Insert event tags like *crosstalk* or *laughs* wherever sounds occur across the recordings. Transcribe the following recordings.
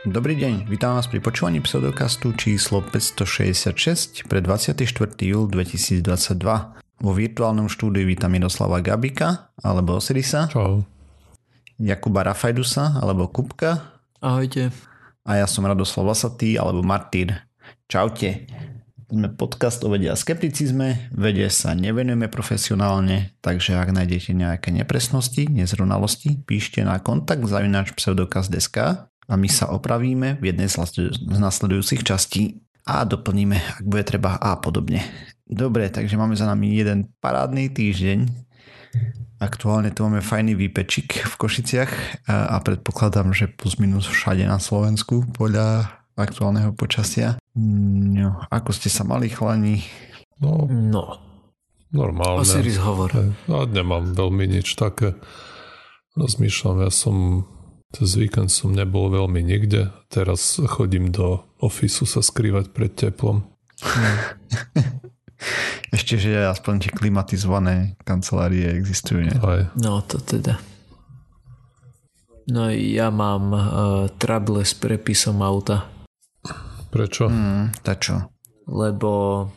Dobrý deň, vítam vás pri počúvaní pseudokastu číslo 566 pre 24. júl 2022. Vo virtuálnom štúdiu vítam Miroslava Gabika alebo Osirisa. Čau. Jakuba Rafajdusa alebo Kupka. Ahojte. A ja som Radoslav Lasatý alebo Martýr. Čaute. Sme podcast o vede a skepticizme, vede sa nevenujeme profesionálne, takže ak nájdete nejaké nepresnosti, nezrovnalosti, píšte na kontakt zavinač pseudokaz.sk a my sa opravíme v jednej z nasledujúcich častí a doplníme, ak bude treba a podobne. Dobre, takže máme za nami jeden parádny týždeň. Aktuálne tu máme fajný výpečik v Košiciach a predpokladám, že plus minus všade na Slovensku podľa aktuálneho počasia. No, ako ste sa mali chlani? No, No, normálne. Osiris hovor. Ja nemám veľmi nič také. Rozmýšľam, ja som cez víkend som nebol veľmi nikde. Teraz chodím do ofisu sa skrývať pred teplom. *laughs* Ešte, že aspoň tie klimatizované kancelárie existujú, nie? Aj. No to teda. No ja mám uh, trable s prepisom auta, Prečo? Mm, tá čo? lebo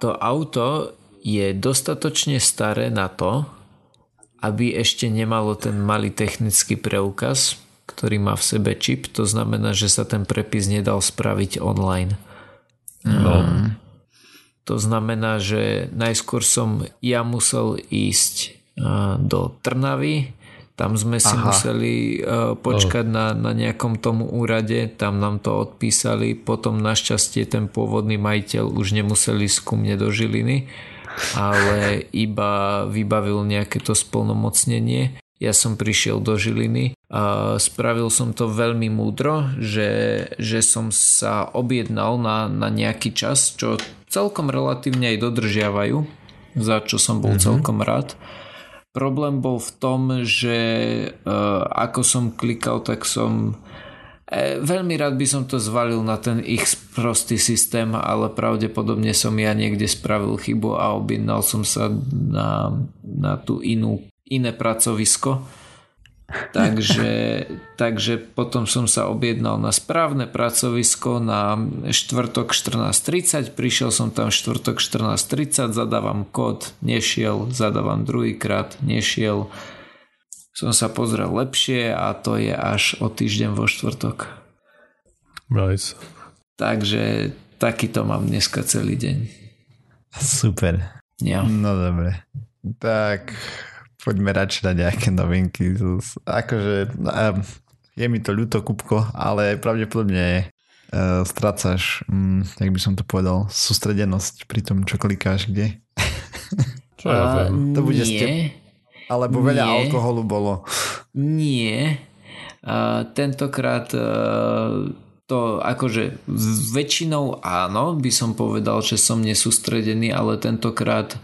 to auto je dostatočne staré na to, aby ešte nemalo ten malý technický preukaz, ktorý má v sebe čip. To znamená, že sa ten prepis nedal spraviť online. No, To znamená, že najskôr som ja musel ísť uh, do Trnavy, tam sme si Aha. museli uh, počkať na, na nejakom tomu úrade, tam nám to odpísali, potom našťastie ten pôvodný majiteľ už nemusel ísť ku mne do Žiliny, ale iba vybavil nejaké to splnomocnenie. Ja som prišiel do Žiliny a spravil som to veľmi múdro, že, že som sa objednal na, na nejaký čas, čo celkom relatívne aj dodržiavajú, za čo som bol mm-hmm. celkom rád. Problém bol v tom, že uh, ako som klikal, tak som veľmi rád by som to zvalil na ten ich prostý systém, ale pravdepodobne som ja niekde spravil chybu a objednal som sa na, na tú inú, iné pracovisko. Takže, takže potom som sa objednal na správne pracovisko na štvrtok 14.30, prišiel som tam štvrtok 14.30, zadávam kód, nešiel, zadávam druhýkrát, nešiel. Som sa pozrel lepšie a to je až o týždeň vo štvrtok. nice. Takže takýto mám dneska celý deň. Super. Ja. No dobre. Tak poďme radšej na nejaké novinky. Akože je mi to ľúto, Kupko, ale pravdepodobne uh, strácaš, um, jak by som to povedal, sústredenosť pri tom, čo klikáš kde. Čo ja viem. To bude nie, ste- Alebo veľa Nie. alkoholu bolo. nie. A tentokrát e, to akože väčšinou áno, by som povedal, že som nesústredený, ale tentokrát e,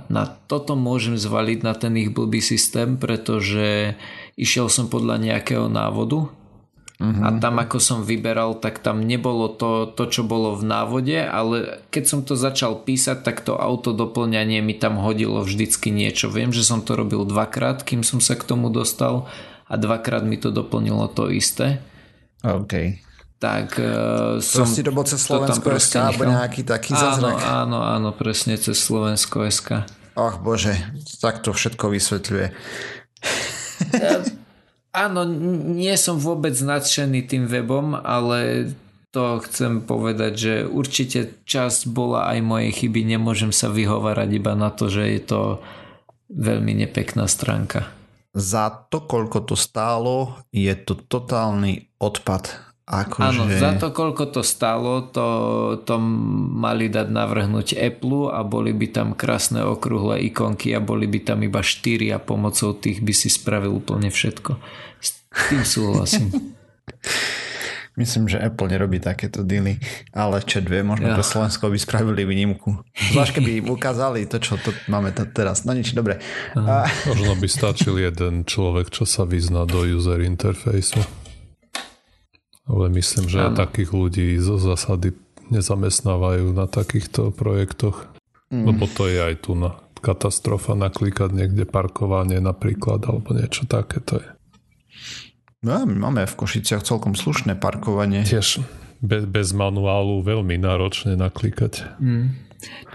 na toto môžem zvaliť na ten ich blbý systém, pretože išiel som podľa nejakého návodu a tam ako som vyberal, tak tam nebolo to, to, čo bolo v návode, ale keď som to začal písať, tak to autodoplňanie mi tam hodilo vždycky niečo. Viem, že som to robil dvakrát, kým som sa k tomu dostal a dvakrát mi to doplnilo to isté. OK. Tak uh, som... Si to bol cez Slovensko proste SK alebo nejaký taký Áno, zázrak. áno, áno, presne cez Slovensko SK. Ach bože, tak to všetko vysvetľuje. Áno, nie som vôbec nadšený tým webom, ale to chcem povedať, že určite časť bola aj mojej chyby, nemôžem sa vyhovárať iba na to, že je to veľmi nepekná stránka. Za to, koľko to stálo, je to totálny odpad. Akože... Áno, za to, koľko to stálo, to, to mali dať navrhnúť Apple a boli by tam krásne okrúhle ikonky a boli by tam iba 4 a pomocou tých by si spravil úplne všetko. S tým súhlasím. *laughs* Myslím, že Apple nerobí takéto dealy, ale čo dve, možno Ja. pre Slovensko by spravili výnimku. Zvlášť keby im ukázali to, čo to máme to teraz. No nič, dobre. Možno by stačil jeden človek, čo sa vyzná do user interfejsu. Ale myslím, že Áno. takých ľudí zo zásady nezamestnávajú na takýchto projektoch. Mm. Lebo to je aj tu na katastrofa naklikať niekde parkovanie napríklad alebo niečo také to je. No, my máme v Košiciach celkom slušné parkovanie. Tiež bez, bez manuálu veľmi náročne naklikať. Mm.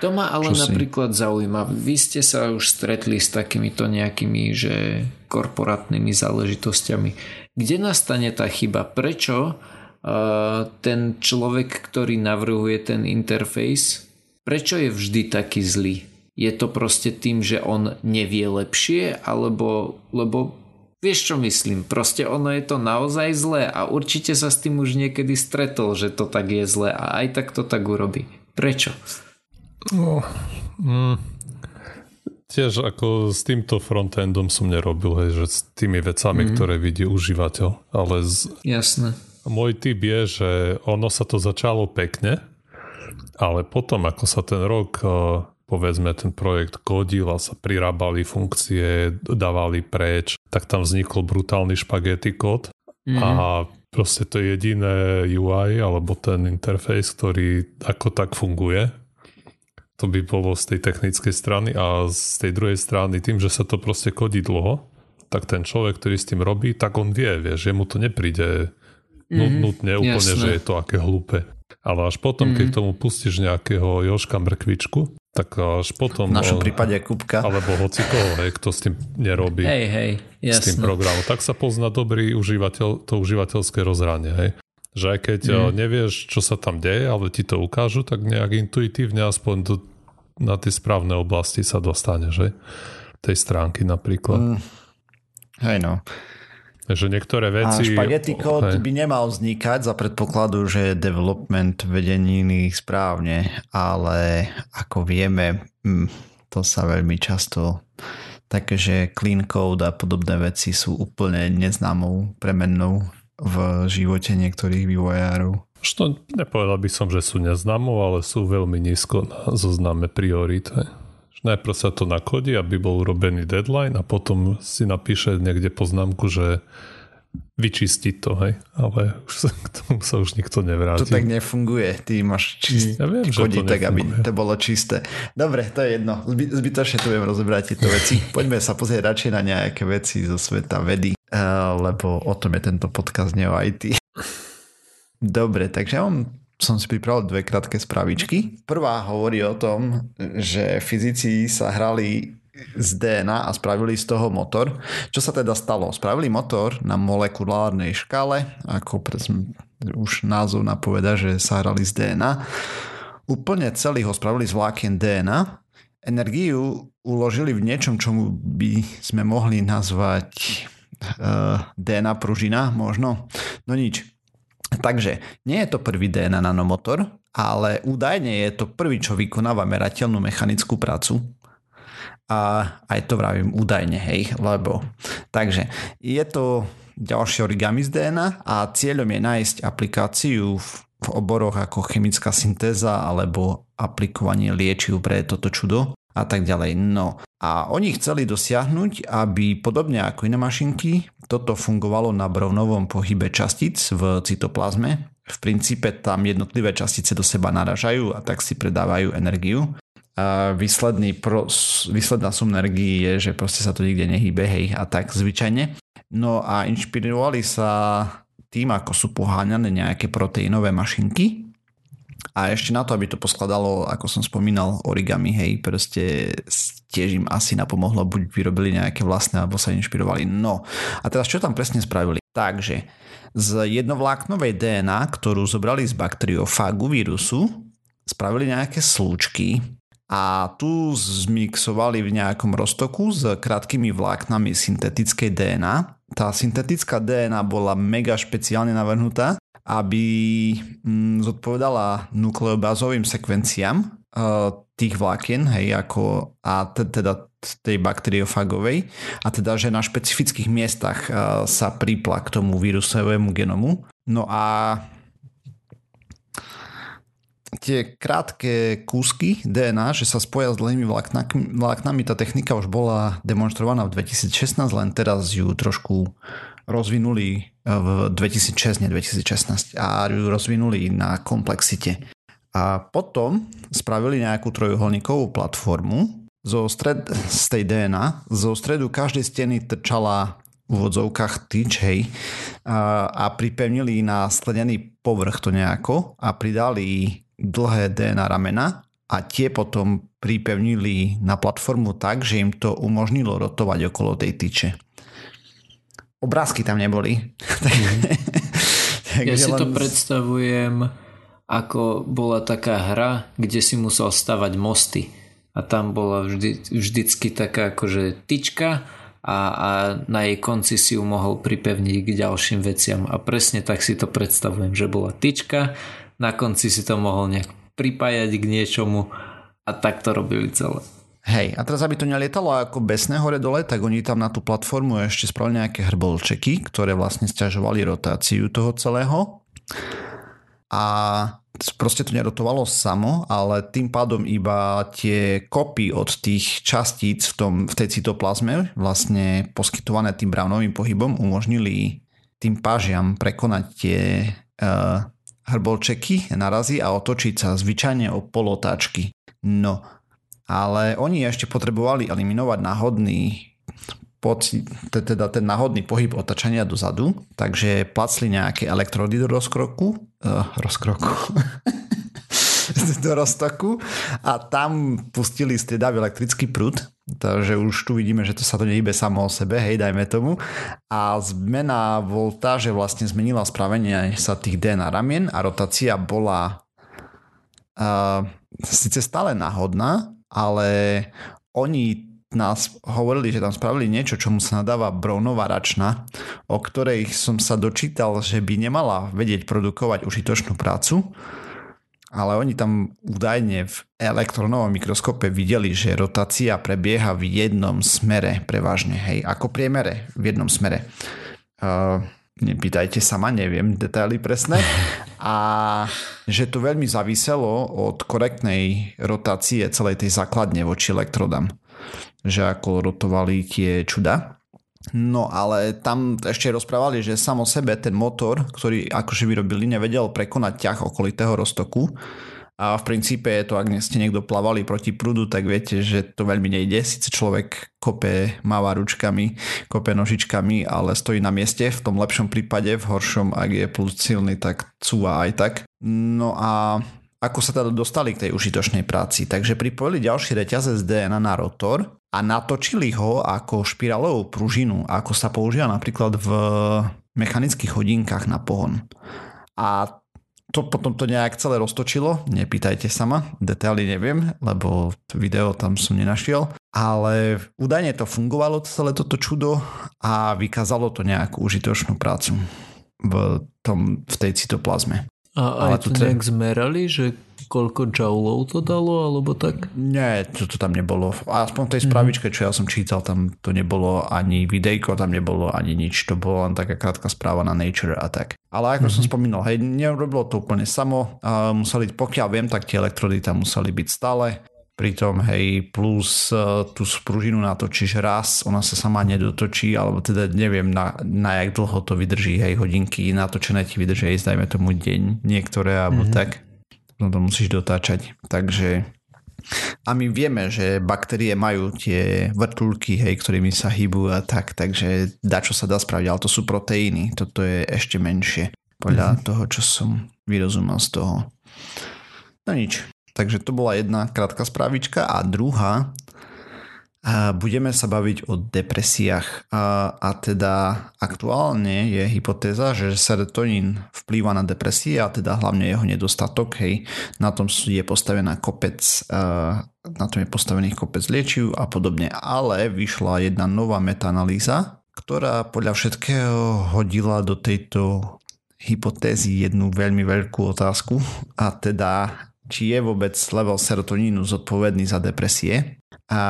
To ma ale Čo napríklad si? zaujíma. Vy ste sa už stretli s takýmito nejakými že korporátnymi záležitosťami. Kde nastane tá chyba? Prečo uh, ten človek, ktorý navrhuje ten interfejs, prečo je vždy taký zlý? Je to proste tým, že on nevie lepšie, alebo lebo vieš čo myslím, proste ono je to naozaj zlé a určite sa s tým už niekedy stretol, že to tak je zlé a aj tak to tak urobí. Prečo? No, mm, tiež ako s týmto frontendom som nerobil, hej, že s tými vecami, mm. ktoré vidí užívateľ. Ale z... Jasné. Môj typ je, že ono sa to začalo pekne, ale potom, ako sa ten rok povedzme ten projekt kodil a sa prirábali funkcie, dávali preč, tak tam vznikol brutálny špagety kód mm. a proste to je jediné UI alebo ten interfejs, ktorý ako tak funguje to by bolo z tej technickej strany a z tej druhej strany tým, že sa to proste kodí dlho, tak ten človek, ktorý s tým robí, tak on vie, vieš, že mu to nepríde mm, nutne úplne, jasné. že je to aké hlúpe. Ale až potom, mm. keď mhm. tomu pustíš nejakého Joška mrkvičku, tak až potom... V našom prípade Kupka. Alebo hoci koho, hej, kto s tým nerobí. Hej, hej, jasné. S tým programom. Tak sa pozná dobrý užívateľ, to užívateľské rozhranie, hej. Že aj keď mm. nevieš, čo sa tam deje, ale ti to ukážu, tak nejak intuitívne aspoň do, na tie správne oblasti sa dostane, že? Tej stránky napríklad. Mm. Hej no. Že niektoré veci... A špagety kód by nemal vznikať za predpokladu, že je development vedený správne, ale ako vieme, mm, to sa veľmi často takže clean code a podobné veci sú úplne neznámou premennou v živote niektorých vývojárov. Što nepovedal by som, že sú neznámo, ale sú veľmi nízko na zozname priorít. Najprv sa to nakodí, aby bol urobený deadline a potom si napíše niekde poznámku, že vyčistiť to, hej. Ale už sa, k tomu sa už nikto nevráti. To tak nefunguje. Ty máš čist... ja viem, kodí, tak aby to bolo čisté. Dobre, to je jedno. Zby, zbytočne tu viem rozobrať tieto veci. *laughs* Poďme sa pozrieť radšej na nejaké veci zo sveta vedy, uh, lebo o tom je tento podcast, nie o IT. Dobre, takže ja mám, som si pripravil dve krátke spravičky. Prvá hovorí o tom, že fyzici sa hrali z DNA a spravili z toho motor. Čo sa teda stalo? Spravili motor na molekulárnej škále, ako už názov napoveda, že sa hrali z DNA. Úplne celý ho spravili z vlákien DNA. Energiu uložili v niečom, čomu by sme mohli nazvať uh, eh, DNA pružina, možno. No nič, Takže nie je to prvý DNA nanomotor, ale údajne je to prvý, čo vykonáva merateľnú mechanickú prácu. A aj to vravím údajne, hej, lebo... Takže je to ďalšie origami z DNA a cieľom je nájsť aplikáciu v, v oboroch ako chemická syntéza alebo aplikovanie liečiv pre toto čudo a tak ďalej. No a oni chceli dosiahnuť, aby podobne ako iné mašinky, toto fungovalo na brovnovom pohybe častíc v cytoplazme. V princípe tam jednotlivé častice do seba naražajú a tak si predávajú energiu. Výsledný pros, výsledná sum energii je, že proste sa to nikde nehybe, hej, a tak zvyčajne. No a inšpirovali sa tým, ako sú poháňané nejaké proteínové mašinky, a ešte na to, aby to poskladalo, ako som spomínal, origami, hej, proste tiež im asi napomohlo, buď vyrobili nejaké vlastné, alebo sa inšpirovali. No, a teraz čo tam presne spravili? Takže, z jednovláknovej DNA, ktorú zobrali z bakteriofágu vírusu, spravili nejaké slúčky a tu zmixovali v nejakom roztoku s krátkými vláknami syntetickej DNA. Tá syntetická DNA bola mega špeciálne navrhnutá aby mm, zodpovedala nukleobázovým sekvenciám uh, tých vlákien, hej, ako, a teda tej bakteriofagovej a teda, že na špecifických miestach uh, sa pripla k tomu vírusovému genomu. No a tie krátke kúsky DNA, že sa spoja s dlhými vláknami, vláknami, tá technika už bola demonstrovaná v 2016, len teraz ju trošku rozvinuli v 2006, nie 2016 a ju rozvinuli na komplexite. A potom spravili nejakú trojuholníkovú platformu. Zo stred, z tej DNA, zo stredu každej steny trčala v úvodzovkách tyč, hej, a, a pripevnili na sklenený povrch to nejako a pridali dlhé DNA ramena a tie potom pripevnili na platformu tak, že im to umožnilo rotovať okolo tej tyče. Obrázky tam neboli. *laughs* ja si to predstavujem ako bola taká hra, kde si musel stavať mosty a tam bola vždy, vždycky taká akože tyčka a, a na jej konci si ju mohol pripevniť k ďalším veciam a presne tak si to predstavujem, že bola tyčka, na konci si to mohol nejak pripájať k niečomu a tak to robili celé. Hej, a teraz aby to nelietalo ako besné hore dole, tak oni tam na tú platformu ešte spravili nejaké hrbolčeky, ktoré vlastne stiažovali rotáciu toho celého. A proste to nerotovalo samo, ale tým pádom iba tie kopy od tých častíc v, tom, v tej cytoplazme vlastne poskytované tým brownovým pohybom umožnili tým pážiam prekonať tie uh, hrbolčeky, narazí a otočiť sa zvyčajne o polotáčky. No, ale oni ešte potrebovali eliminovať náhodný pocit, teda ten náhodný pohyb otačania dozadu, takže placli nejaké elektrody do rozkroku, uh, rozkroku, *laughs* *laughs* do roztoku a tam pustili striedavý elektrický prúd, takže už tu vidíme, že to sa to nehybe samo o sebe, hej, dajme tomu. A zmena voltáže vlastne zmenila spravenie sa tých DNA ramien a rotácia bola uh, síce stále náhodná, ale oni nás hovorili, že tam spravili niečo, čomu sa nadáva Brownová račna, o ktorej som sa dočítal, že by nemala vedieť produkovať užitočnú prácu, ale oni tam údajne v elektronovom mikroskope videli, že rotácia prebieha v jednom smere prevažne, hej, ako priemere v jednom smere. Uh, nepýtajte sa ma, neviem detaily presné. A že to veľmi záviselo od korektnej rotácie celej tej základne voči elektrodám. Že ako rotovali tie čuda. No ale tam ešte rozprávali, že samo sebe ten motor, ktorý akože vyrobili, nevedel prekonať ťah okolitého roztoku a v princípe je to, ak ste niekto plavali proti prúdu, tak viete, že to veľmi nejde. Sice človek kope, máva ručkami, kope nožičkami, ale stojí na mieste. V tom lepšom prípade, v horšom, ak je plus silný, tak cúva aj tak. No a ako sa teda dostali k tej užitočnej práci. Takže pripojili ďalší reťaz DNA na rotor a natočili ho ako špirálovú pružinu, ako sa používa napríklad v mechanických hodinkách na pohon. A to potom to nejak celé roztočilo, nepýtajte sa ma, detaily neviem, lebo video tam som nenašiel, ale údajne to fungovalo celé toto čudo a vykázalo to nejakú užitočnú prácu v, tom, v tej cytoplazme. A aj to nejak zmerali, že koľko joulov to dalo, alebo tak? Nie, to, to tam nebolo. Aspoň v tej mhm. spravičke, čo ja som čítal, tam to nebolo ani videjko, tam nebolo ani nič. To bola len taká krátka správa na Nature a tak. Ale ako mm-hmm. som mhm. spomínal, hej, nerobilo to úplne samo. A museli, pokiaľ viem, tak tie elektrody tam museli byť stále. Pritom, hej, plus uh, tú spružinu natočíš raz, ona sa sama nedotočí, alebo teda neviem na, na jak dlho to vydrží, hej, hodinky natočené ti vydrží, dajme tomu deň, niektoré, alebo mm-hmm. tak no to musíš dotáčať. Takže a my vieme, že baktérie majú tie vrtulky, hej, ktorými sa hýbu a tak, takže dá čo sa dá spraviť, ale to sú proteíny, toto je ešte menšie podľa mm-hmm. toho, čo som vyrozumel z toho. No nič, takže to bola jedna krátka správička a druhá Budeme sa baviť o depresiách a, a teda aktuálne je hypotéza, že serotonín vplýva na depresie a teda hlavne jeho nedostatok. Hej, na tom je postavená kopec, na tom je postavený kopec liečiv a podobne. Ale vyšla jedna nová metaanalýza, ktorá podľa všetkého hodila do tejto hypotézy jednu veľmi veľkú otázku a teda či je vôbec level serotonínu zodpovedný za depresie. A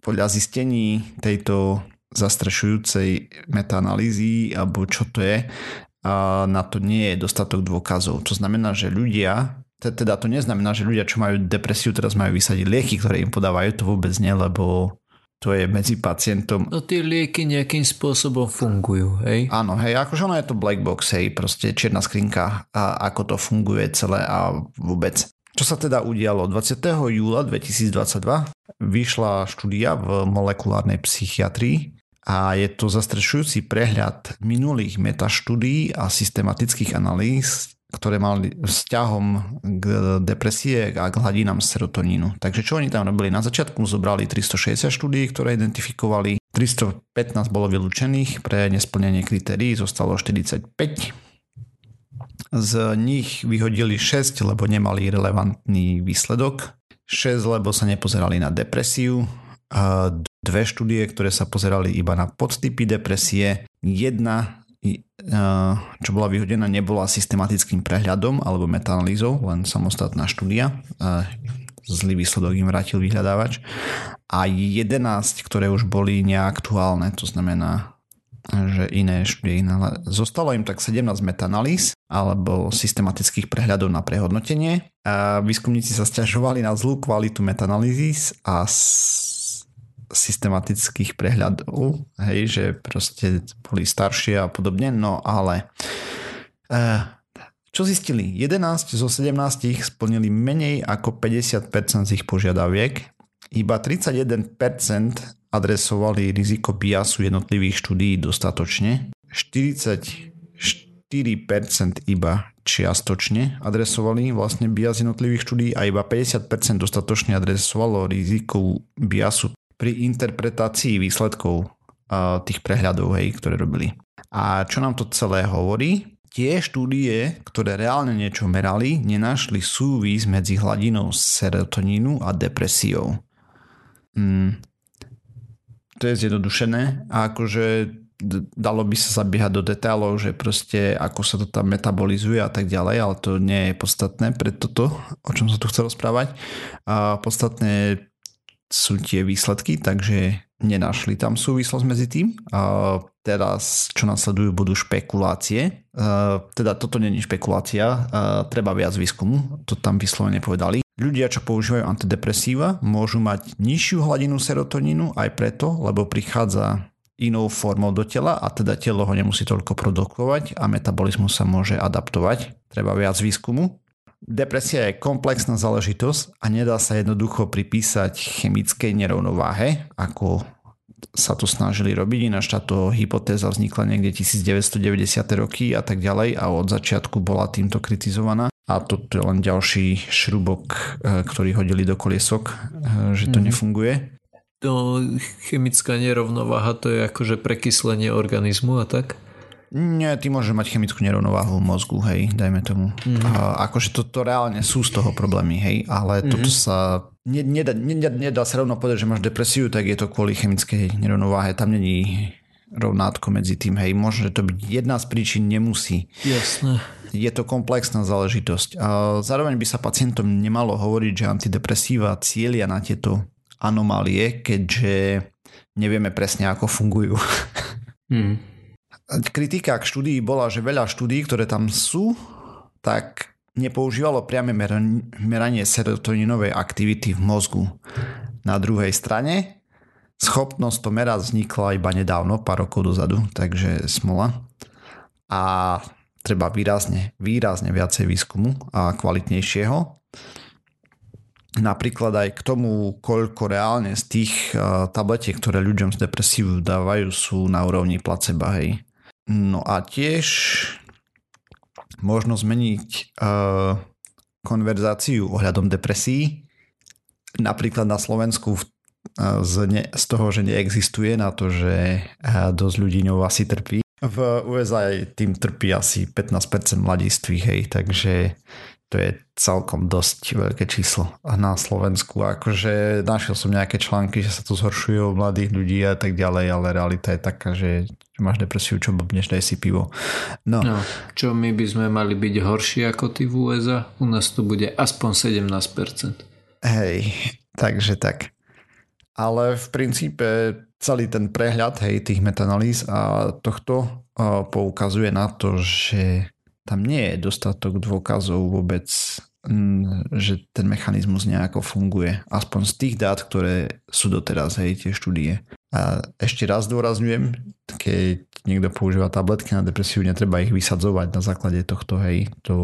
podľa zistení tejto zastrešujúcej metaanalýzy, alebo čo to je, a na to nie je dostatok dôkazov. To znamená, že ľudia, teda to neznamená, že ľudia, čo majú depresiu, teraz majú vysadiť lieky, ktoré im podávajú, to vôbec nie, lebo to je medzi pacientom. No tie lieky nejakým spôsobom fungujú, hej? Áno, hej, akože ono je to black box, hej, proste čierna skrinka, a ako to funguje celé a vôbec. Čo sa teda udialo? 20. júla 2022 vyšla štúdia v molekulárnej psychiatrii a je to zastrešujúci prehľad minulých metaštúdií a systematických analýz, ktoré mali vzťahom k depresie a k hladinám serotonínu. Takže čo oni tam robili? Na začiatku zobrali 360 štúdií, ktoré identifikovali, 315 bolo vylúčených pre nesplnenie kritérií, zostalo 45. Z nich vyhodili 6, lebo nemali relevantný výsledok, 6, lebo sa nepozerali na depresiu, dve štúdie, ktoré sa pozerali iba na podtypy depresie, jedna čo bola vyhodená, nebola systematickým prehľadom alebo metanalýzou, len samostatná štúdia. Zlý výsledok im vrátil vyhľadávač. A 11, ktoré už boli neaktuálne, to znamená, že iné štúdie iné. Zostalo im tak 17 metanalýz alebo systematických prehľadov na prehodnotenie. A výskumníci sa stiažovali na zlú kvalitu metanalýz a systematických prehľadov, hej, že proste boli staršie a podobne, no ale uh, čo zistili? 11 zo 17 splnili menej ako 50% z ich požiadaviek, iba 31% adresovali riziko biasu jednotlivých štúdií dostatočne, 44% iba čiastočne adresovali vlastne bias jednotlivých štúdií a iba 50% dostatočne adresovalo riziko biasu pri interpretácii výsledkov tých prehľadov, hej, ktoré robili. A čo nám to celé hovorí? Tie štúdie, ktoré reálne niečo merali, nenašli súvis medzi hladinou serotonínu a depresiou. Hmm. To je zjednodušené a akože dalo by sa zabiehať do detailov, že proste ako sa to tam metabolizuje a tak ďalej, ale to nie je podstatné pre toto, o čom sa tu chcel rozprávať. A podstatné sú tie výsledky, takže nenašli tam súvislosť medzi tým. A teraz, čo nasledujú, budú špekulácie. A teda toto není špekulácia, a treba viac výskumu, to tam vyslovene povedali. Ľudia, čo používajú antidepresíva, môžu mať nižšiu hladinu serotonínu aj preto, lebo prichádza inou formou do tela a teda telo ho nemusí toľko produkovať a metabolizmus sa môže adaptovať. Treba viac výskumu. Depresia je komplexná záležitosť a nedá sa jednoducho pripísať chemickej nerovnováhe, ako sa to snažili robiť, ináč táto hypotéza vznikla niekde 1990. roky a tak ďalej a od začiatku bola týmto kritizovaná. A to je len ďalší šrubok, e, ktorý hodili do koliesok, e, že to mm. nefunguje. To chemická nerovnováha to je akože prekyslenie organizmu a tak? Nie, ty môžeš mať chemickú nerovnováhu v mozgu, hej, dajme tomu. Mm-hmm. A, akože to reálne sú z toho problémy, hej, ale mm-hmm. toto sa... Nedá, nedá, nedá sa rovno povedať, že máš depresiu, tak je to kvôli chemickej nerovnováhe. Tam není rovnátko medzi tým, hej. Môže to byť jedna z príčin, nemusí. Jasné. Je to komplexná záležitosť. A zároveň by sa pacientom nemalo hovoriť, že antidepresíva cieľia na tieto anomálie, keďže nevieme presne, ako fungujú. *laughs* Mm kritika k štúdii bola, že veľa štúdií, ktoré tam sú, tak nepoužívalo priame meranie serotoninovej aktivity v mozgu. Na druhej strane schopnosť to merať vznikla iba nedávno, pár rokov dozadu, takže smola. A treba výrazne, výrazne viacej výskumu a kvalitnejšieho. Napríklad aj k tomu, koľko reálne z tých tabletiek, ktoré ľuďom z depresívu dávajú, sú na úrovni placeba, hej. No a tiež možno zmeniť uh, konverzáciu ohľadom depresí. Napríklad na Slovensku uh, z, ne, z toho, že neexistuje na to, že dosť ľudí ňou asi trpí. V USA tým trpí asi 15% mladistvých, hej, takže to je celkom dosť veľké číslo na Slovensku. Akože našiel som nejaké články, že sa to zhoršuje u mladých ľudí a tak ďalej, ale realita je taká, že máš depresiu, čo blbneš, daj si pivo. No. no. Čo my by sme mali byť horší ako ty v USA? U nás to bude aspoň 17%. Hej, takže tak. Ale v princípe celý ten prehľad hej, tých metanalýz a tohto poukazuje na to, že tam nie je dostatok dôkazov vôbec, že ten mechanizmus nejako funguje. Aspoň z tých dát, ktoré sú doteraz, hej, tie štúdie. A ešte raz dôrazňujem, keď niekto používa tabletky na depresiu, netreba ich vysadzovať na základe tohto, hej, to,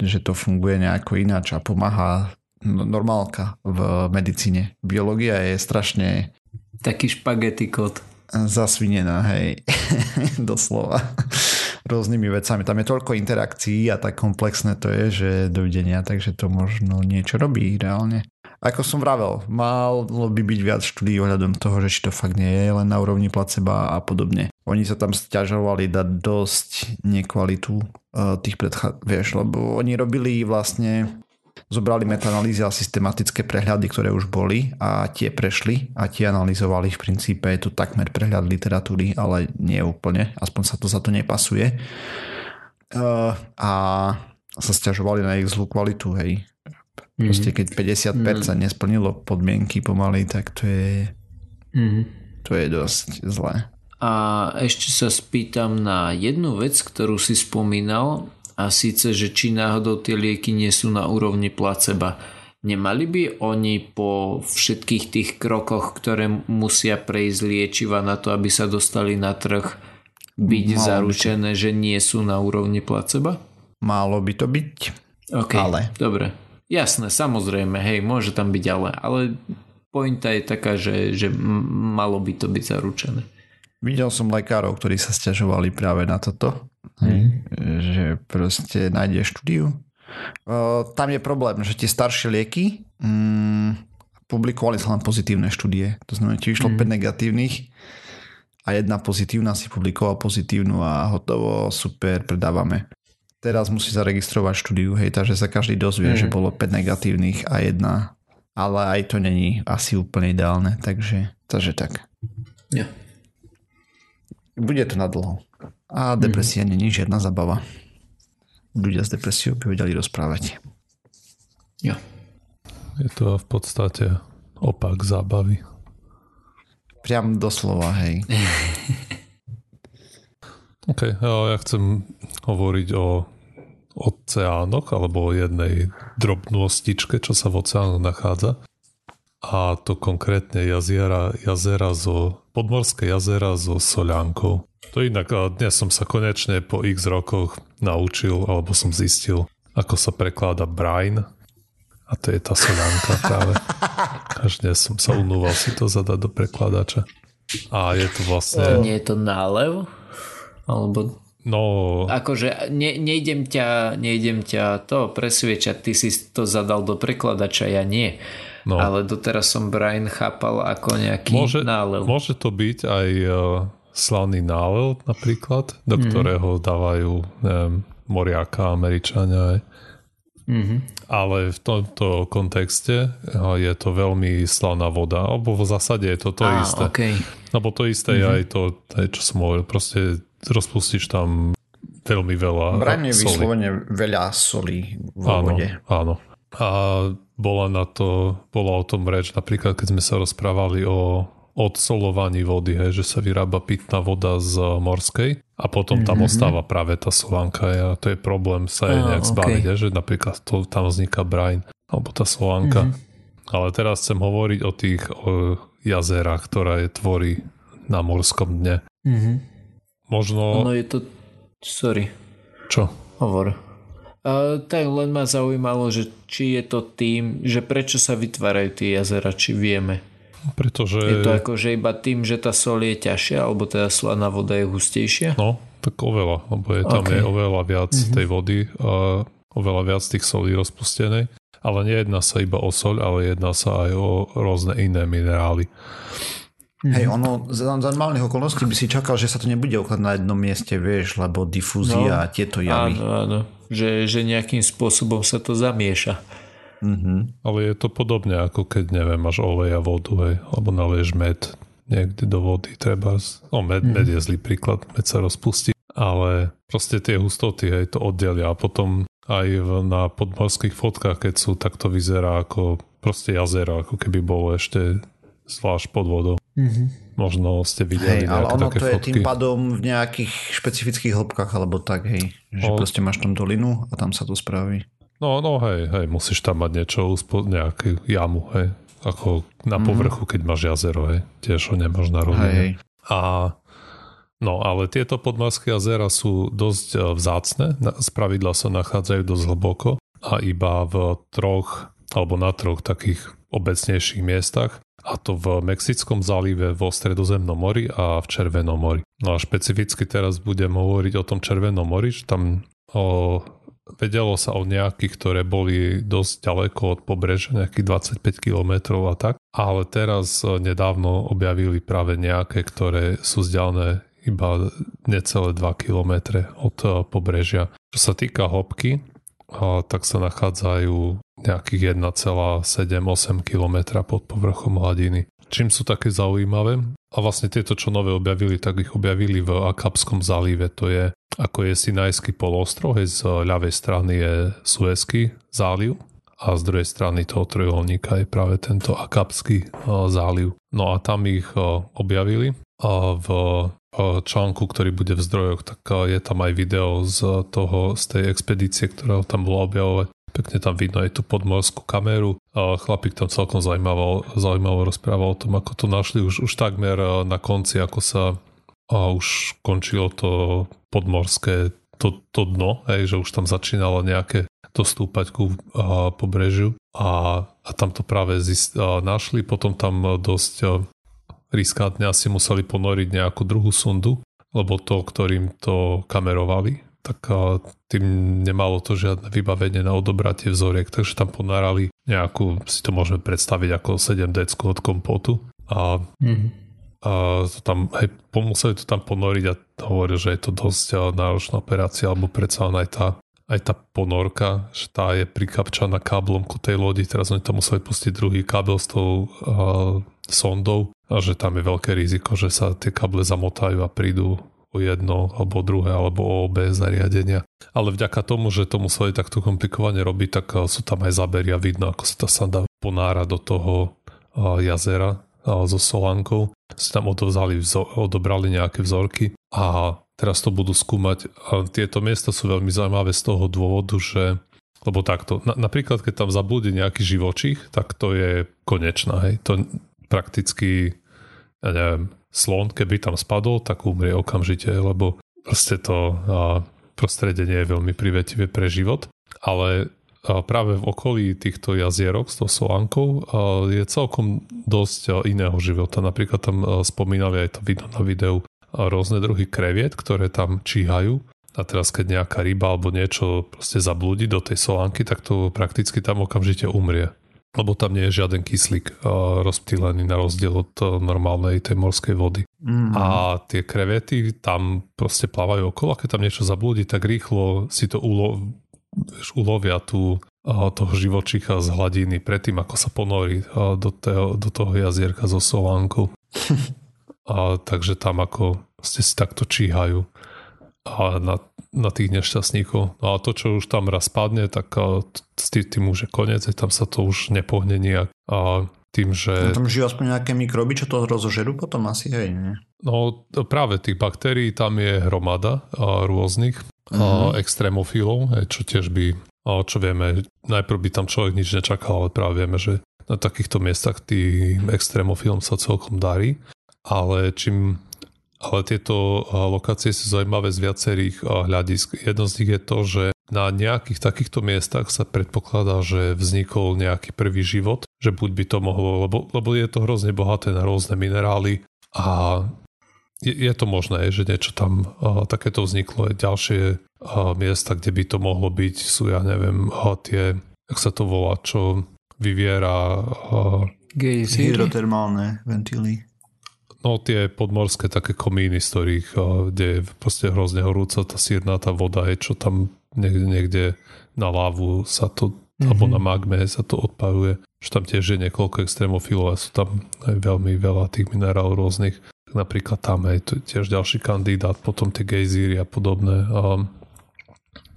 že to funguje nejako ináč a pomáha normálka v medicíne. Biológia je strašne... Taký špagety kód. zasvinená, hej. *laughs* Doslova. Rôznymi vecami. Tam je toľko interakcií a tak komplexné to je, že dovidenia, takže to možno niečo robí reálne. Ako som vravel, malo by byť viac štúdí ohľadom toho, že či to fakt nie je len na úrovni placeba a podobne. Oni sa tam stiažovali dať dosť nekvalitu uh, tých predchá... Vieš, lebo oni robili vlastne zobrali metaanalýzy a systematické prehľady, ktoré už boli a tie prešli a tie analyzovali v princípe, je to takmer prehľad literatúry, ale nie úplne, aspoň sa to za to nepasuje. Uh, a sa stiažovali na ich zlú kvalitu, hej. Proste keď 50% mm. nesplnilo podmienky pomaly, tak to je mm. to je dosť zlé. A ešte sa spýtam na jednu vec, ktorú si spomínal a síce, že či náhodou tie lieky nie sú na úrovni placeba. Nemali by oni po všetkých tých krokoch, ktoré musia prejsť liečiva na to, aby sa dostali na trh, byť Malo zaručené, by to... že nie sú na úrovni placeba? Málo by to byť, okay, ale... Dobre, jasné, samozrejme, hej, môže tam byť ale, ale pointa je taká, že, že malo by to byť zaručené. Videl som lekárov, ktorí sa stiažovali práve na toto Hej, že proste nájde štúdiu. Uh, tam je problém, že tie staršie lieky um, publikovali sa len pozitívne štúdie. To znamená, že išlo mm. 5 negatívnych a jedna pozitívna si publikoval pozitívnu a hotovo, super, predávame. Teraz musí zaregistrovať štúdiu, hej, takže sa každý dozvie, mm. že bolo 5 negatívnych a jedna, ale aj to není asi úplne ideálne, takže, takže tak. Yeah. Bude to na dlho. A depresia mm. není žiadna zabava. Ľudia s depresiou by vedeli rozprávať. Jo. Je to v podstate opak zábavy. Priam doslova, hej. *laughs* OK, ja chcem hovoriť o oceánoch alebo o jednej drobnostičke, čo sa v oceánoch nachádza. A to konkrétne jazera, jazera zo, podmorské jazera so soľankou. To inak, dnes som sa konečne po x rokoch naučil, alebo som zistil, ako sa prekláda brine. A to je tá solánka práve. *laughs* Až dnes som sa unúval si to zadať do prekladača. A je to vlastne... Nie je to nálev? Alebo... No... Akože ne, nejdem, ťa, nejdem ťa to presviečať, ty si to zadal do prekladača, ja nie. No. Ale doteraz som Brian chápal ako nejaký môže, nálev. Môže to byť aj slavný nálev napríklad, do mm-hmm. ktorého dávajú neviem, moriaka Američania aj. Mm-hmm. Ale v tomto kontexte je to veľmi slavná voda, alebo v zásade je to to ah, isté. Okay. Lebo to isté mm-hmm. je aj to, aj čo som hovoril, proste rozpustíš tam veľmi veľa Branie vyslovene veľa solí vo áno, vode. Áno. A bola na to, bola o tom reč napríklad, keď sme sa rozprávali o odsolovaní vody, hej, že sa vyrába pitná voda z morskej a potom tam mm-hmm. ostáva práve tá solánka a to je problém sa jej nejak okay. zbaviť, hej, že napríklad to, tam vzniká brine alebo tá solánka. Mm-hmm. Ale teraz chcem hovoriť o tých o jazerách, ktoré tvorí na morskom dne. Mm-hmm. Možno... No je to... Sorry. Čo? Hovor. Uh, tak len ma zaujímalo, že či je to tým, že prečo sa vytvárajú tie jazera, či vieme. Pretože... Je to ako, že iba tým, že tá sol je ťažšia, alebo teda slaná voda je hustejšia? No, tak oveľa, lebo je tam okay. je oveľa viac mm-hmm. tej vody a oveľa viac tých solí rozpustenej. Ale nejedná sa iba o soľ, ale jedná sa aj o rôzne iné minerály. Mm-hmm. Hej, ono za normálnych okolností by si čakal, že sa to nebude okladať na jednom mieste, vieš, lebo difúzia no, a tieto javy. Áno, áno. Že, že nejakým spôsobom sa to zamieša. Mm-hmm. Ale je to podobne ako keď, neviem, máš olej a vodu, hej, alebo nalieš med niekde do vody, treba. No, med, mm-hmm. med je zlý príklad, med sa rozpustí, ale proste tie hustoty, hej, to oddelia a potom aj v, na podmorských fotkách, keď sú, tak to vyzerá ako proste jazero, ako keby bolo ešte zvlášť pod vodou. Mm-hmm. Možno ste videli hej, ale ono také to je tým pádom v nejakých špecifických hĺbkach alebo tak, hej. Že o... proste máš tam dolinu a tam sa to spraví. No, no hej, hej, musíš tam mať niečo, nejakú jamu, hej. Ako na mm-hmm. povrchu, keď máš jazero, hej. Tiež ho nemáš na rovine. A No, ale tieto podmorské jazera sú dosť e, vzácne, z pravidla sa nachádzajú dosť hlboko a iba v troch alebo na troch takých obecnejších miestach a to v Mexickom zálive, vo Stredozemnom mori a v Červenom mori. No a špecificky teraz budem hovoriť o tom Červenom mori, že tam o, vedelo sa o nejakých, ktoré boli dosť ďaleko od pobrežia, nejakých 25 km a tak, ale teraz e, nedávno objavili práve nejaké, ktoré sú vzdialené iba necelé 2 km od e, pobrežia. Čo sa týka hĺbky, tak sa nachádzajú nejakých 1,7-8 km pod povrchom hladiny. Čím sú také zaujímavé? A vlastne tieto, čo nové objavili, tak ich objavili v Akapskom zálive. To je ako je Sinajský polostrov, z ľavej strany je Suezký záliv a z druhej strany toho trojuholníka je práve tento Akapský záliv. No a tam ich objavili a v článku, ktorý bude v zdrojoch, tak je tam aj video z toho, z tej expedície, ktorá tam bola objavovať. Pekne tam vidno aj tú podmorskú kameru. Chlapík tam celkom zaujímavo, zaujímavo rozprával o tom, ako to našli už, už takmer na konci, ako sa a už končilo to podmorské to, to dno, hej, že už tam začínalo nejaké dostúpať ku a, pobrežiu. A, a tam to práve zist, a, našli, potom tam dosť a, riskantne asi museli ponoriť nejakú druhú sundu, lebo to, ktorým to kamerovali, tak tým nemalo to žiadne vybavenie na odobratie vzoriek, takže tam ponárali nejakú, si to môžeme predstaviť ako 7 decku od kompotu. A mm-hmm a to tam, hej, museli to tam ponoriť a hovoril, že je to dosť náročná operácia, alebo predsa aj tá, aj tá ponorka, že tá je prikapčaná káblom ku tej lodi, teraz oni tam museli pustiť druhý kábel s tou uh, sondou a že tam je veľké riziko, že sa tie káble zamotajú a prídu o jedno, alebo druhé, alebo o obe zariadenia. Ale vďaka tomu, že to museli takto komplikovane robiť, tak sú tam aj zaberia, vidno, ako sa tá sanda ponára do toho jazera so Solankou. Si tam odovzali, odobrali nejaké vzorky a teraz to budú skúmať. Tieto miesta sú veľmi zaujímavé z toho dôvodu, že lebo takto, na, napríklad keď tam zablúdi nejaký živočích, tak to je konečná, hej. To prakticky, ja neviem, slon, keby tam spadol, tak umrie okamžite, lebo proste to prostredie nie je veľmi privetivé pre život. Ale práve v okolí týchto jazierok s tou Solankou je celkom dosť iného života. Napríklad tam spomínali aj to vidno na videu rôzne druhy kreviet, ktoré tam číhajú a teraz keď nejaká ryba alebo niečo proste zablúdi do tej solánky, tak to prakticky tam okamžite umrie. Lebo tam nie je žiaden kyslík rozptýlený na rozdiel od normálnej tej morskej vody. Mm. A tie krevety tam proste plávajú okolo keď tam niečo zablúdi, tak rýchlo si to ulo- ulovia tú, toho živočícha z hladiny predtým, ako sa ponorí do, toho, do toho jazierka so solánkou. *laughs* a, takže tam ako ste si takto číhajú a na, na tých nešťastníkov. No a to, čo už tam raz padne, tak s tým, tým už je koniec, tam sa to už nepohne nejak. A tým, že... No tam žijú aspoň nejaké mikroby, čo to rozožerú potom asi, hej, nie? No práve tých baktérií tam je hromada a rôznych mm-hmm. extrémofilov, čo tiež by, čo vieme, najprv by tam človek nič nečakal, ale práve vieme, že na takýchto miestach tým extrémofilom sa celkom darí, ale čím ale tieto lokácie sú zaujímavé z viacerých hľadisk. Jedno z nich je to, že na nejakých takýchto miestach sa predpokladá, že vznikol nejaký prvý život, že buď by to mohlo, lebo, lebo je to hrozne bohaté na rôzne minerály a je, je to možné, že niečo tam uh, takéto vzniklo. Je ďalšie uh, miesta, kde by to mohlo byť, sú ja neviem, uh, tie, jak sa to volá, čo vyviera... Uh, Hydrotermálne ventily. No tie podmorské také komíny, z ktorých, kde je proste hrozne horúca tá sírna, tá voda je, čo tam niekde, na lávu sa to, mm-hmm. alebo na magme sa to odpaluje. Že tam tiež je niekoľko extrémofilov a sú tam aj veľmi veľa tých minerálov rôznych napríklad tam je tiež ďalší kandidát, potom tie gejzíry a podobné a,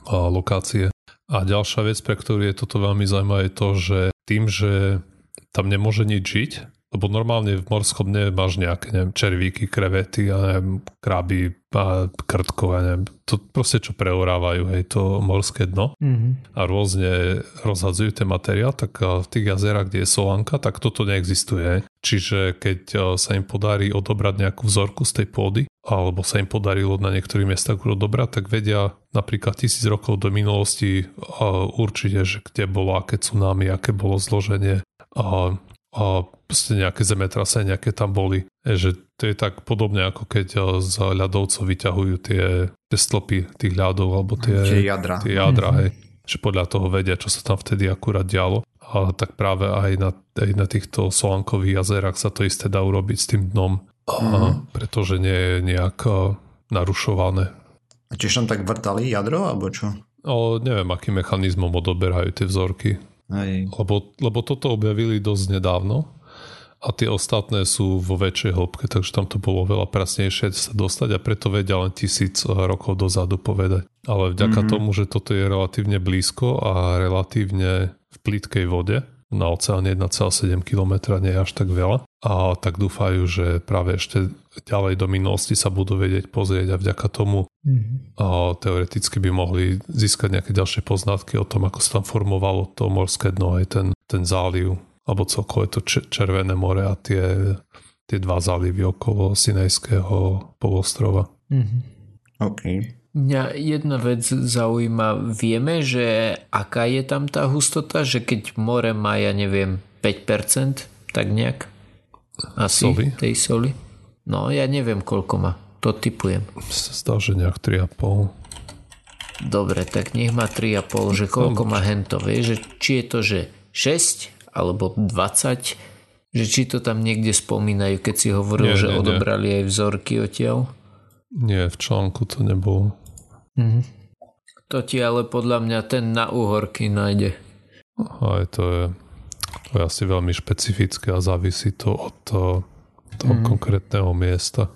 a lokácie. A ďalšia vec, pre ktorú je toto veľmi zaujímavé, je to, že tým, že tam nemôže nič žiť, lebo normálne v morskom dne máš nejaké, neviem, červíky, krevety a neviem, kraby a krtkov a neviem, to proste čo preorávajú, hej, to morské dno mm-hmm. a rôzne rozhadzujú ten materiál, tak v tých jazerách, kde je solanka, tak toto neexistuje. Čiže keď sa im podarí odobrať nejakú vzorku z tej pôdy, alebo sa im podarilo na niektorých miestach odobrať, tak vedia napríklad tisíc rokov do minulosti určite, že kde bolo aké tsunami, aké bolo zloženie a proste nejaké zemetrasenia, nejaké tam boli. E, že to je tak podobne ako keď e, z ľadovcov vyťahujú tie, tie stĺpy tých ľadov alebo tie, tie jadra. Tie jadra mm-hmm. hej, že podľa toho vedia, čo sa tam vtedy akurát dialo. A tak práve aj na, aj na týchto solankových jazerách sa to isté dá urobiť s tým dnom, mm-hmm. pretože nie je nejak e, narušované. A tiež tam tak vrtali jadro, alebo čo? O, neviem, akým mechanizmom odoberajú tie vzorky. Hej. Lebo, lebo toto objavili dosť nedávno a tie ostatné sú vo väčšej hĺbke, takže tam to bolo veľa prasnejšie sa dostať a preto vedia len tisíc rokov dozadu povedať. Ale vďaka mm-hmm. tomu, že toto je relatívne blízko a relatívne v plítkej vode, na oceáne 1,7 km nie je až tak veľa a tak dúfajú, že práve ešte ďalej do minulosti sa budú vedieť pozrieť a vďaka tomu mm-hmm. a teoreticky by mohli získať nejaké ďalšie poznatky o tom, ako sa tam formovalo to morské dno aj ten, ten záliv alebo celkové to Červené more a tie, tie dva zálivy okolo Sinajského polostrova. Mm-hmm. OK. Mňa jedna vec zaujíma. Vieme, že aká je tam tá hustota? Že keď more má, ja neviem, 5%, tak nejak? Asi soli? tej soli? No, ja neviem, koľko má. To typujem. Zdá, že nejak 3,5. Dobre, tak nech má 3,5, že koľko má hento, vie, že či je to, že 6 alebo 20, že či to tam niekde spomínajú, keď si hovoril, nie, že nie, odobrali nie. aj vzorky odtiaľ? Nie, v článku to nebolo. Mhm. To ti ale podľa mňa ten na uhorky nájde. Aj to je, to je asi veľmi špecifické a závisí to od toho, toho mhm. konkrétneho miesta.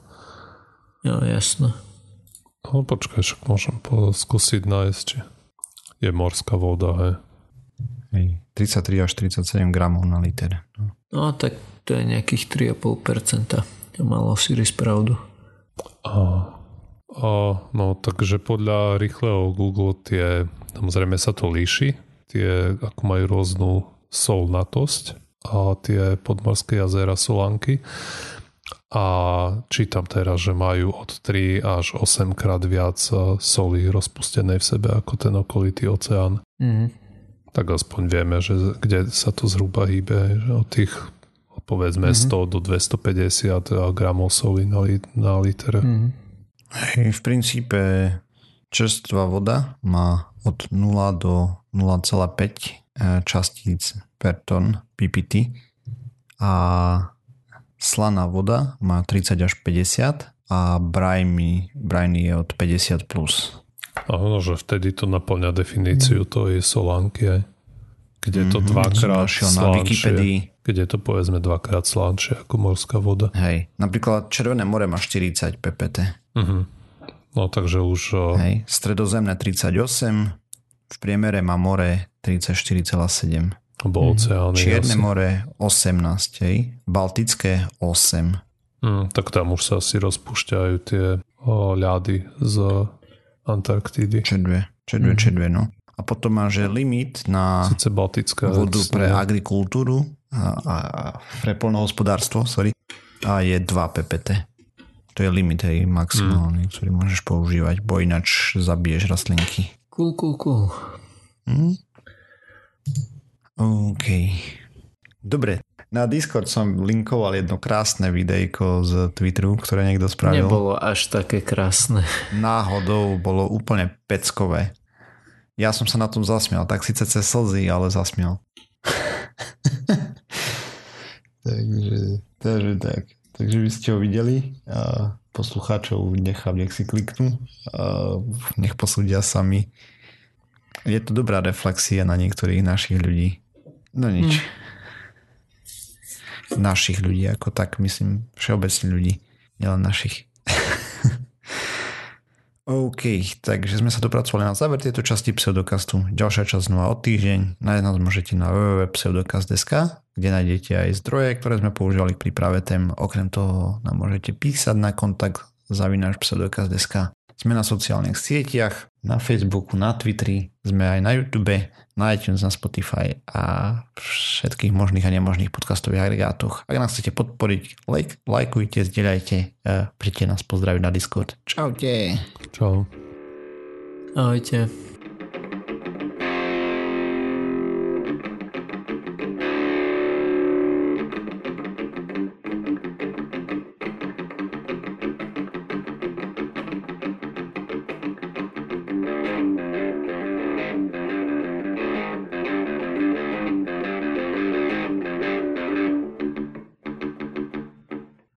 Jo, jasno. No počkaj, však môžem skúsiť nájsť, či je morská voda, hej. Hej, 33 až 37 gramov na liter. No. no tak to je nejakých 3,5%. To malo si pravdu. A a, no, takže podľa rýchleho Google tie, samozrejme sa to líši, tie ako majú rôznu solnatosť a tie podmorské jazera Solanky a čítam teraz, že majú od 3 až 8 krát viac soli rozpustenej v sebe ako ten okolitý oceán. Mm. Tak aspoň vieme, že kde sa to zhruba hýbe, že od tých povedzme mm-hmm. 100 do 250 gramov soli na, li, na liter. Mm-hmm. Hej, v princípe čerstvá voda má od 0 do 0,5 eh, častíc per ton PPT a slaná voda má 30 až 50 a briny, briny je od 50 plus. Áno, že vtedy to naplňa definíciu mm. to je solánky, kde je to mm-hmm, dvakrát slánšie. Keď je to povedzme dvakrát slánšie ako morská voda. Hej, napríklad Červené more má 40 ppt. Uh-huh. No takže už... Hej, stredozemné 38, v priemere má more 34,7. Alebo oceány. Čierne more 18, hej. Baltické 8. Mm, tak tam už sa asi rozpúšťajú tie o, ľady z Antarktídy. Čedve, čedve, mm. čedve, no. A potom má, že limit na Sice Baltická, vodu pre agrikultúru a, a pre polnohospodárstvo, sorry, a je 2 ppt to je limit hej, maximálny, mm. ktorý môžeš používať, bo ináč zabiješ rastlinky. Cool, cool, cool. Mm? OK. Dobre, na Discord som linkoval jedno krásne videjko z Twitteru, ktoré niekto spravil. Nebolo až také krásne. Náhodou bolo úplne peckové. Ja som sa na tom zasmial, tak síce cez slzy, ale zasmial. *laughs* takže, takže tak. Takže vy ste ho videli a poslucháčov nechám, nech si kliknú a nech posúdia sami. Je to dobrá reflexia na niektorých našich ľudí. No nič. Hmm. *laughs* Našich ľudí, ako tak myslím, všeobecne ľudí, nielen našich. *laughs* OK, takže sme sa dopracovali na záver tejto časti pseudokastu. Ďalšia časť znova o týždeň. Nájsť nás môžete na www.pseudokast.sk, kde nájdete aj zdroje, ktoré sme používali k príprave tém. Okrem toho nám môžete písať na kontakt zavináš pseudokast.sk. Sme na sociálnych sieťach, na Facebooku, na Twitteri, sme aj na YouTube, na iTunes, na Spotify a všetkých možných a nemožných podcastových agregátoch. Ak nás chcete podporiť, like, lajkujte, zdieľajte, príďte nás pozdraviť na Discord. Čaute. Čau. Ahojte.